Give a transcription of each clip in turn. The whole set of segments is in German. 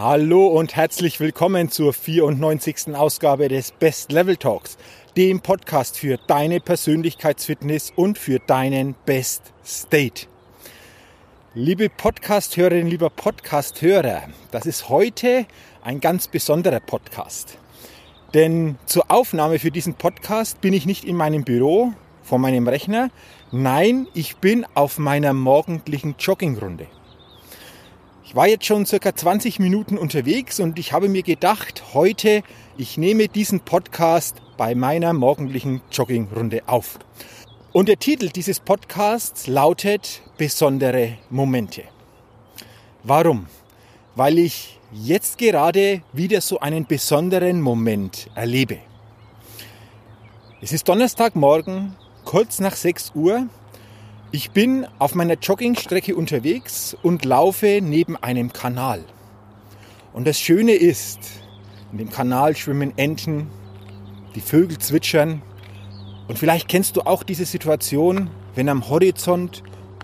Hallo und herzlich willkommen zur 94. Ausgabe des Best Level Talks, dem Podcast für deine Persönlichkeitsfitness und für deinen Best State. Liebe Podcast-Hörerinnen, lieber Podcast-Hörer, das ist heute ein ganz besonderer Podcast. Denn zur Aufnahme für diesen Podcast bin ich nicht in meinem Büro vor meinem Rechner. Nein, ich bin auf meiner morgendlichen Joggingrunde. Ich war jetzt schon circa 20 Minuten unterwegs und ich habe mir gedacht, heute, ich nehme diesen Podcast bei meiner morgendlichen Joggingrunde auf. Und der Titel dieses Podcasts lautet Besondere Momente. Warum? Weil ich jetzt gerade wieder so einen besonderen Moment erlebe. Es ist Donnerstagmorgen, kurz nach 6 Uhr ich bin auf meiner Joggingstrecke unterwegs und laufe neben einem Kanal. Und das Schöne ist, in dem Kanal schwimmen Enten, die Vögel zwitschern. Und vielleicht kennst du auch diese Situation, wenn am Horizont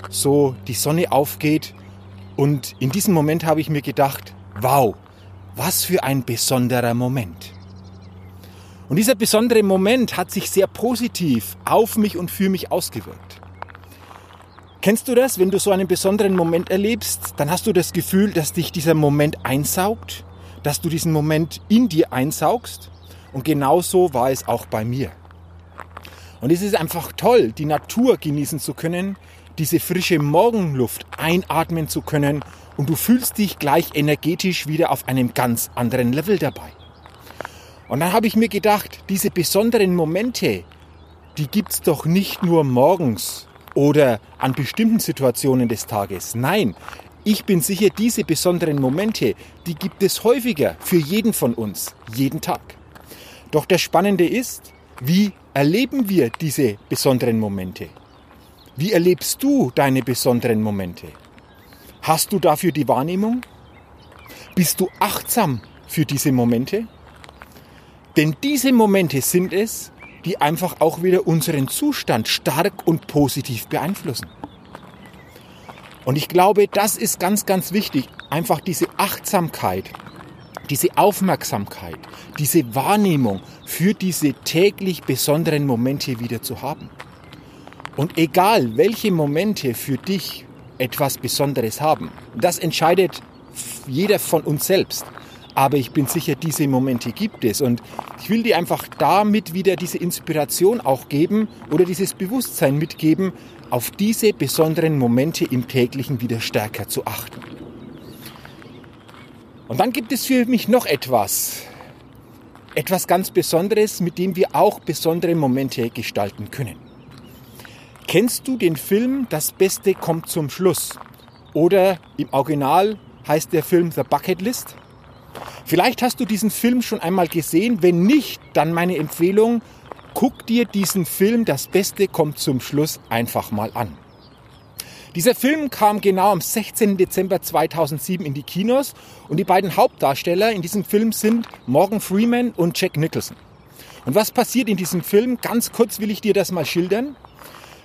so die Sonne aufgeht. Und in diesem Moment habe ich mir gedacht, wow, was für ein besonderer Moment. Und dieser besondere Moment hat sich sehr positiv auf mich und für mich ausgewirkt. Kennst du das, wenn du so einen besonderen Moment erlebst, dann hast du das Gefühl, dass dich dieser Moment einsaugt, dass du diesen Moment in dir einsaugst. Und genauso war es auch bei mir. Und es ist einfach toll, die Natur genießen zu können, diese frische Morgenluft einatmen zu können und du fühlst dich gleich energetisch wieder auf einem ganz anderen Level dabei. Und dann habe ich mir gedacht, diese besonderen Momente, die gibt's doch nicht nur morgens oder an bestimmten Situationen des Tages. Nein, ich bin sicher, diese besonderen Momente, die gibt es häufiger für jeden von uns, jeden Tag. Doch das Spannende ist, wie erleben wir diese besonderen Momente? Wie erlebst du deine besonderen Momente? Hast du dafür die Wahrnehmung? Bist du achtsam für diese Momente? Denn diese Momente sind es, die einfach auch wieder unseren Zustand stark und positiv beeinflussen. Und ich glaube, das ist ganz, ganz wichtig, einfach diese Achtsamkeit, diese Aufmerksamkeit, diese Wahrnehmung für diese täglich besonderen Momente wieder zu haben. Und egal, welche Momente für dich etwas Besonderes haben, das entscheidet jeder von uns selbst. Aber ich bin sicher, diese Momente gibt es. Und ich will dir einfach damit wieder diese Inspiration auch geben oder dieses Bewusstsein mitgeben, auf diese besonderen Momente im täglichen wieder stärker zu achten. Und dann gibt es für mich noch etwas. Etwas ganz Besonderes, mit dem wir auch besondere Momente gestalten können. Kennst du den Film Das Beste kommt zum Schluss? Oder im Original heißt der Film The Bucket List? Vielleicht hast du diesen Film schon einmal gesehen. Wenn nicht, dann meine Empfehlung, guck dir diesen Film Das Beste kommt zum Schluss einfach mal an. Dieser Film kam genau am 16. Dezember 2007 in die Kinos und die beiden Hauptdarsteller in diesem Film sind Morgan Freeman und Jack Nicholson. Und was passiert in diesem Film? Ganz kurz will ich dir das mal schildern.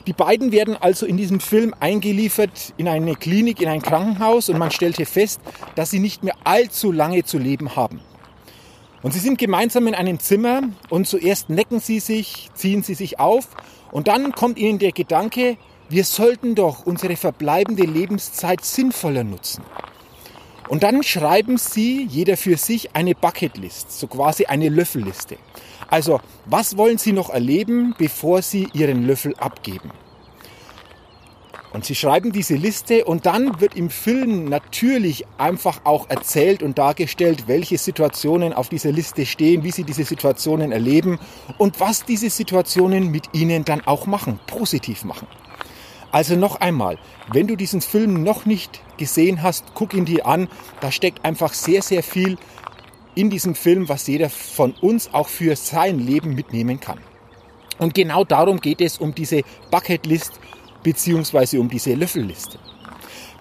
Die beiden werden also in diesem Film eingeliefert in eine Klinik, in ein Krankenhaus und man stellte fest, dass sie nicht mehr allzu lange zu leben haben. Und sie sind gemeinsam in einem Zimmer und zuerst necken sie sich, ziehen sie sich auf und dann kommt ihnen der Gedanke, wir sollten doch unsere verbleibende Lebenszeit sinnvoller nutzen. Und dann schreiben sie jeder für sich eine Bucketlist, so quasi eine Löffelliste. Also, was wollen sie noch erleben, bevor sie ihren Löffel abgeben? Und sie schreiben diese Liste und dann wird im Film natürlich einfach auch erzählt und dargestellt, welche Situationen auf dieser Liste stehen, wie sie diese Situationen erleben und was diese Situationen mit ihnen dann auch machen, positiv machen. Also noch einmal, wenn du diesen Film noch nicht gesehen hast, guck ihn dir an. Da steckt einfach sehr, sehr viel in diesem Film, was jeder von uns auch für sein Leben mitnehmen kann. Und genau darum geht es um diese Bucketlist beziehungsweise um diese Löffelliste.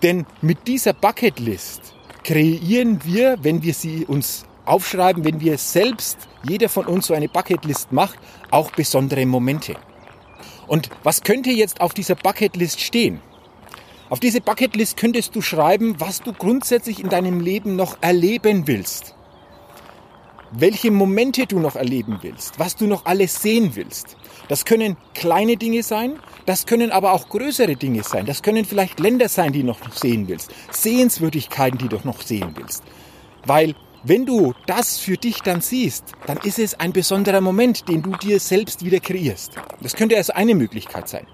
Denn mit dieser Bucketlist kreieren wir, wenn wir sie uns aufschreiben, wenn wir selbst, jeder von uns so eine Bucketlist macht, auch besondere Momente. Und was könnte jetzt auf dieser Bucketlist stehen? Auf diese Bucketlist könntest du schreiben, was du grundsätzlich in deinem Leben noch erleben willst. Welche Momente du noch erleben willst, was du noch alles sehen willst. Das können kleine Dinge sein, das können aber auch größere Dinge sein. Das können vielleicht Länder sein, die du noch sehen willst. Sehenswürdigkeiten, die du noch sehen willst. Weil wenn du das für dich dann siehst, dann ist es ein besonderer Moment, den du dir selbst wieder kreierst. Das könnte also eine Möglichkeit sein.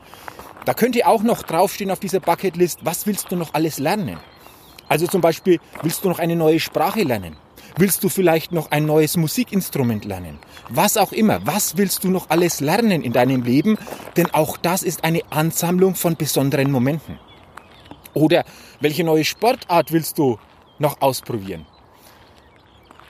Da könnte auch noch draufstehen auf dieser Bucketlist, was willst du noch alles lernen? Also zum Beispiel, willst du noch eine neue Sprache lernen? Willst du vielleicht noch ein neues Musikinstrument lernen? Was auch immer, was willst du noch alles lernen in deinem Leben? Denn auch das ist eine Ansammlung von besonderen Momenten. Oder welche neue Sportart willst du noch ausprobieren?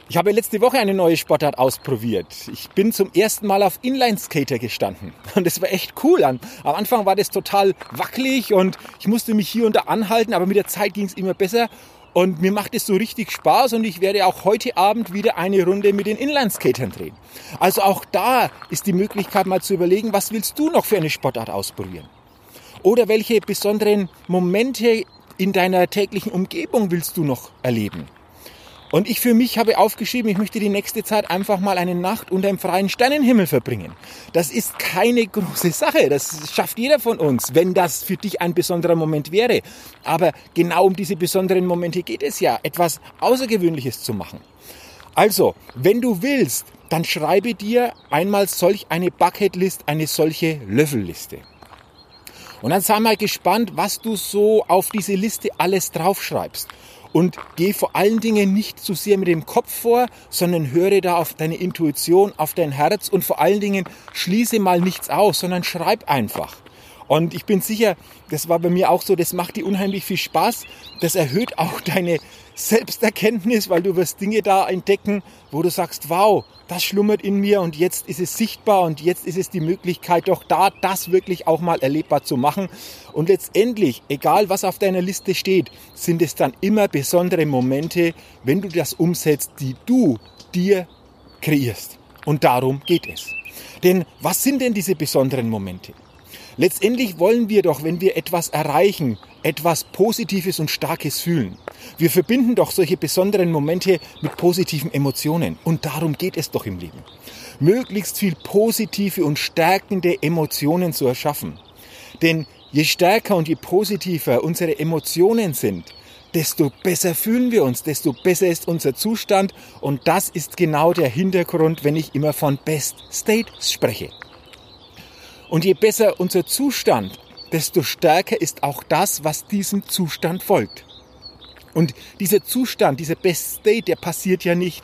Ich habe letzte Woche eine neue Sportart ausprobiert. Ich bin zum ersten Mal auf Inline-Skater gestanden. Und das war echt cool. Am Anfang war das total wackelig und ich musste mich hier und da anhalten, aber mit der Zeit ging es immer besser. Und mir macht es so richtig Spaß und ich werde auch heute Abend wieder eine Runde mit den Inline-Skatern drehen. Also auch da ist die Möglichkeit mal zu überlegen, was willst du noch für eine Sportart ausprobieren? Oder welche besonderen Momente in deiner täglichen Umgebung willst du noch erleben? Und ich für mich habe aufgeschrieben, ich möchte die nächste Zeit einfach mal eine Nacht unter dem freien Sternenhimmel verbringen. Das ist keine große Sache. Das schafft jeder von uns, wenn das für dich ein besonderer Moment wäre. Aber genau um diese besonderen Momente geht es ja, etwas Außergewöhnliches zu machen. Also, wenn du willst, dann schreibe dir einmal solch eine Bucketlist, eine solche Löffelliste. Und dann sei mal gespannt, was du so auf diese Liste alles draufschreibst und geh vor allen Dingen nicht zu sehr mit dem Kopf vor, sondern höre da auf deine Intuition, auf dein Herz und vor allen Dingen schließe mal nichts aus, sondern schreib einfach. Und ich bin sicher, das war bei mir auch so, das macht dir unheimlich viel Spaß. Das erhöht auch deine Selbsterkenntnis, weil du wirst Dinge da entdecken, wo du sagst, wow, das schlummert in mir und jetzt ist es sichtbar und jetzt ist es die Möglichkeit, doch da das wirklich auch mal erlebbar zu machen. Und letztendlich, egal was auf deiner Liste steht, sind es dann immer besondere Momente, wenn du das umsetzt, die du dir kreierst. Und darum geht es. Denn was sind denn diese besonderen Momente? Letztendlich wollen wir doch, wenn wir etwas erreichen, etwas Positives und Starkes fühlen. Wir verbinden doch solche besonderen Momente mit positiven Emotionen. Und darum geht es doch im Leben. Möglichst viel positive und stärkende Emotionen zu erschaffen. Denn je stärker und je positiver unsere Emotionen sind, desto besser fühlen wir uns, desto besser ist unser Zustand. Und das ist genau der Hintergrund, wenn ich immer von Best State spreche. Und je besser unser Zustand, desto stärker ist auch das, was diesem Zustand folgt. Und dieser Zustand, dieser Best State, der passiert ja nicht.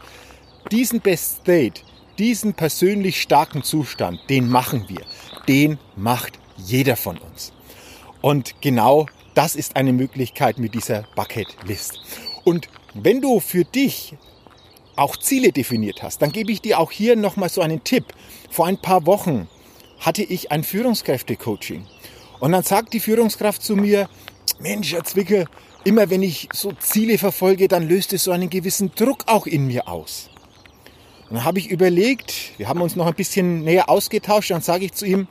Diesen Best State, diesen persönlich starken Zustand, den machen wir. Den macht jeder von uns. Und genau das ist eine Möglichkeit mit dieser Bucket List. Und wenn du für dich auch Ziele definiert hast, dann gebe ich dir auch hier nochmal so einen Tipp. Vor ein paar Wochen hatte ich ein Führungskräfte-Coaching. Und dann sagt die Führungskraft zu mir, Mensch, Herr Zwickel, immer wenn ich so Ziele verfolge, dann löst es so einen gewissen Druck auch in mir aus. Und dann habe ich überlegt, wir haben uns noch ein bisschen näher ausgetauscht, dann sage ich zu ihm,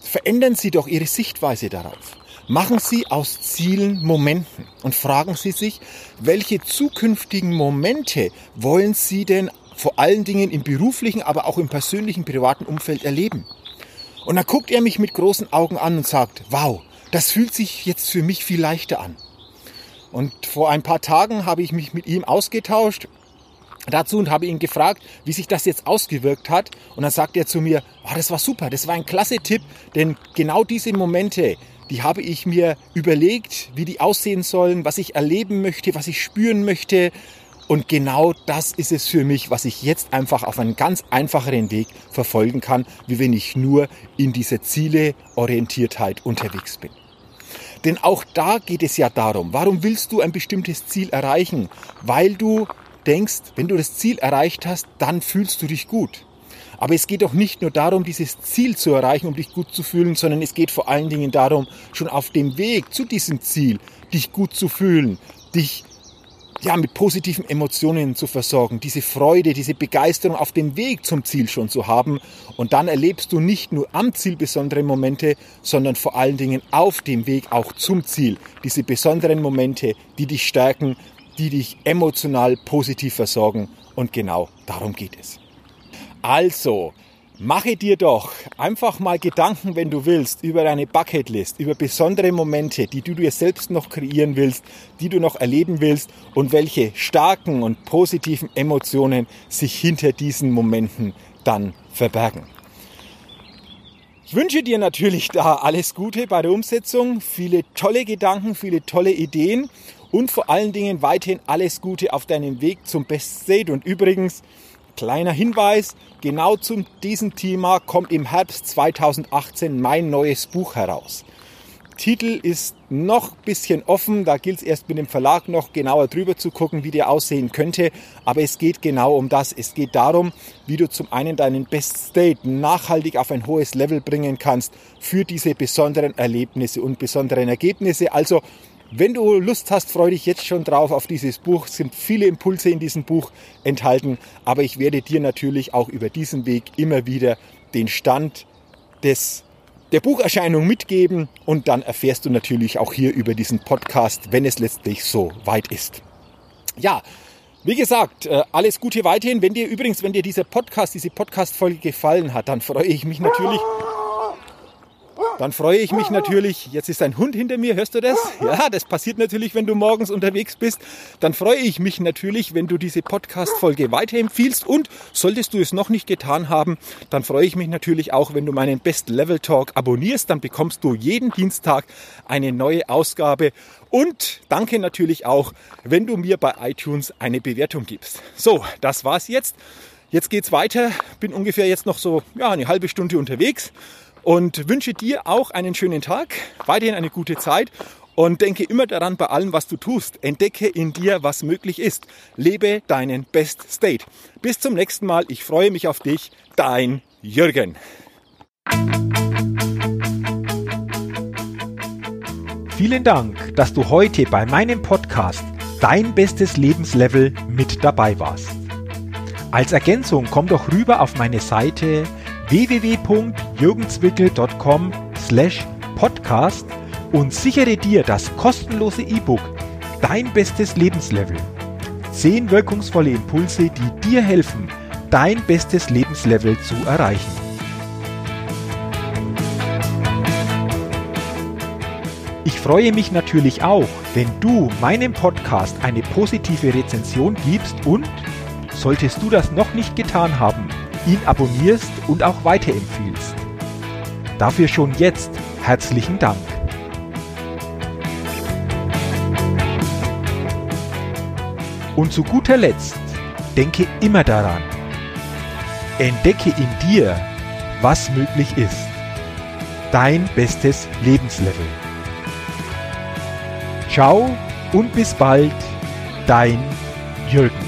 verändern Sie doch Ihre Sichtweise darauf. Machen Sie aus Zielen Momenten und fragen Sie sich, welche zukünftigen Momente wollen Sie denn vor allen Dingen im beruflichen, aber auch im persönlichen, privaten Umfeld erleben? Und dann guckt er mich mit großen Augen an und sagt, wow, das fühlt sich jetzt für mich viel leichter an. Und vor ein paar Tagen habe ich mich mit ihm ausgetauscht dazu und habe ihn gefragt, wie sich das jetzt ausgewirkt hat. Und dann sagt er zu mir, oh, das war super, das war ein klasse Tipp, denn genau diese Momente, die habe ich mir überlegt, wie die aussehen sollen, was ich erleben möchte, was ich spüren möchte, und genau das ist es für mich, was ich jetzt einfach auf einen ganz einfacheren Weg verfolgen kann, wie wenn ich nur in dieser Zieleorientiertheit unterwegs bin. Denn auch da geht es ja darum, warum willst du ein bestimmtes Ziel erreichen? Weil du denkst, wenn du das Ziel erreicht hast, dann fühlst du dich gut. Aber es geht doch nicht nur darum, dieses Ziel zu erreichen, um dich gut zu fühlen, sondern es geht vor allen Dingen darum, schon auf dem Weg zu diesem Ziel, dich gut zu fühlen, dich ja, mit positiven Emotionen zu versorgen, diese Freude, diese Begeisterung auf dem Weg zum Ziel schon zu haben. Und dann erlebst du nicht nur am Ziel besondere Momente, sondern vor allen Dingen auf dem Weg auch zum Ziel. Diese besonderen Momente, die dich stärken, die dich emotional positiv versorgen. Und genau darum geht es. Also, Mache dir doch einfach mal Gedanken, wenn du willst, über deine Bucketlist, über besondere Momente, die du dir selbst noch kreieren willst, die du noch erleben willst und welche starken und positiven Emotionen sich hinter diesen Momenten dann verbergen. Ich wünsche dir natürlich da alles Gute bei der Umsetzung, viele tolle Gedanken, viele tolle Ideen und vor allen Dingen weiterhin alles Gute auf deinem Weg zum Best State. Und übrigens, Kleiner Hinweis, genau zu diesem Thema kommt im Herbst 2018 mein neues Buch heraus. Titel ist noch ein bisschen offen, da gilt es erst mit dem Verlag noch genauer drüber zu gucken, wie der aussehen könnte, aber es geht genau um das. Es geht darum, wie du zum einen deinen Best State nachhaltig auf ein hohes Level bringen kannst für diese besonderen Erlebnisse und besonderen Ergebnisse. Also wenn du Lust hast, freu dich jetzt schon drauf auf dieses Buch. Es sind viele Impulse in diesem Buch enthalten, aber ich werde dir natürlich auch über diesen Weg immer wieder den Stand des der Bucherscheinung mitgeben und dann erfährst du natürlich auch hier über diesen Podcast, wenn es letztlich so weit ist. Ja, wie gesagt, äh, alles Gute weiterhin. Wenn dir übrigens, wenn dir dieser Podcast, diese Podcast-Folge gefallen hat, dann freue ich mich natürlich dann freue ich mich natürlich, jetzt ist ein Hund hinter mir, hörst du das? Ja, das passiert natürlich, wenn du morgens unterwegs bist. Dann freue ich mich natürlich, wenn du diese Podcast-Folge weiterempfiehlst und solltest du es noch nicht getan haben, dann freue ich mich natürlich auch, wenn du meinen Best Level Talk abonnierst. Dann bekommst du jeden Dienstag eine neue Ausgabe und danke natürlich auch, wenn du mir bei iTunes eine Bewertung gibst. So, das war's jetzt. Jetzt geht's weiter. Bin ungefähr jetzt noch so ja, eine halbe Stunde unterwegs und wünsche dir auch einen schönen Tag, weiterhin eine gute Zeit und denke immer daran bei allem, was du tust. Entdecke in dir, was möglich ist. Lebe deinen Best State. Bis zum nächsten Mal. Ich freue mich auf dich. Dein Jürgen. Vielen Dank, dass du heute bei meinem Podcast Dein bestes Lebenslevel mit dabei warst. Als Ergänzung komm doch rüber auf meine Seite www.jürgenzwickel.com slash podcast und sichere dir das kostenlose E-Book Dein bestes Lebenslevel. Zehn wirkungsvolle Impulse, die dir helfen, dein bestes Lebenslevel zu erreichen. Ich freue mich natürlich auch, wenn du meinem Podcast eine positive Rezension gibst und, solltest du das noch nicht getan haben, ihn abonnierst und auch weiterempfiehlst. Dafür schon jetzt herzlichen Dank. Und zu guter Letzt, denke immer daran, entdecke in dir, was möglich ist. Dein bestes Lebenslevel. Ciao und bis bald, dein Jürgen.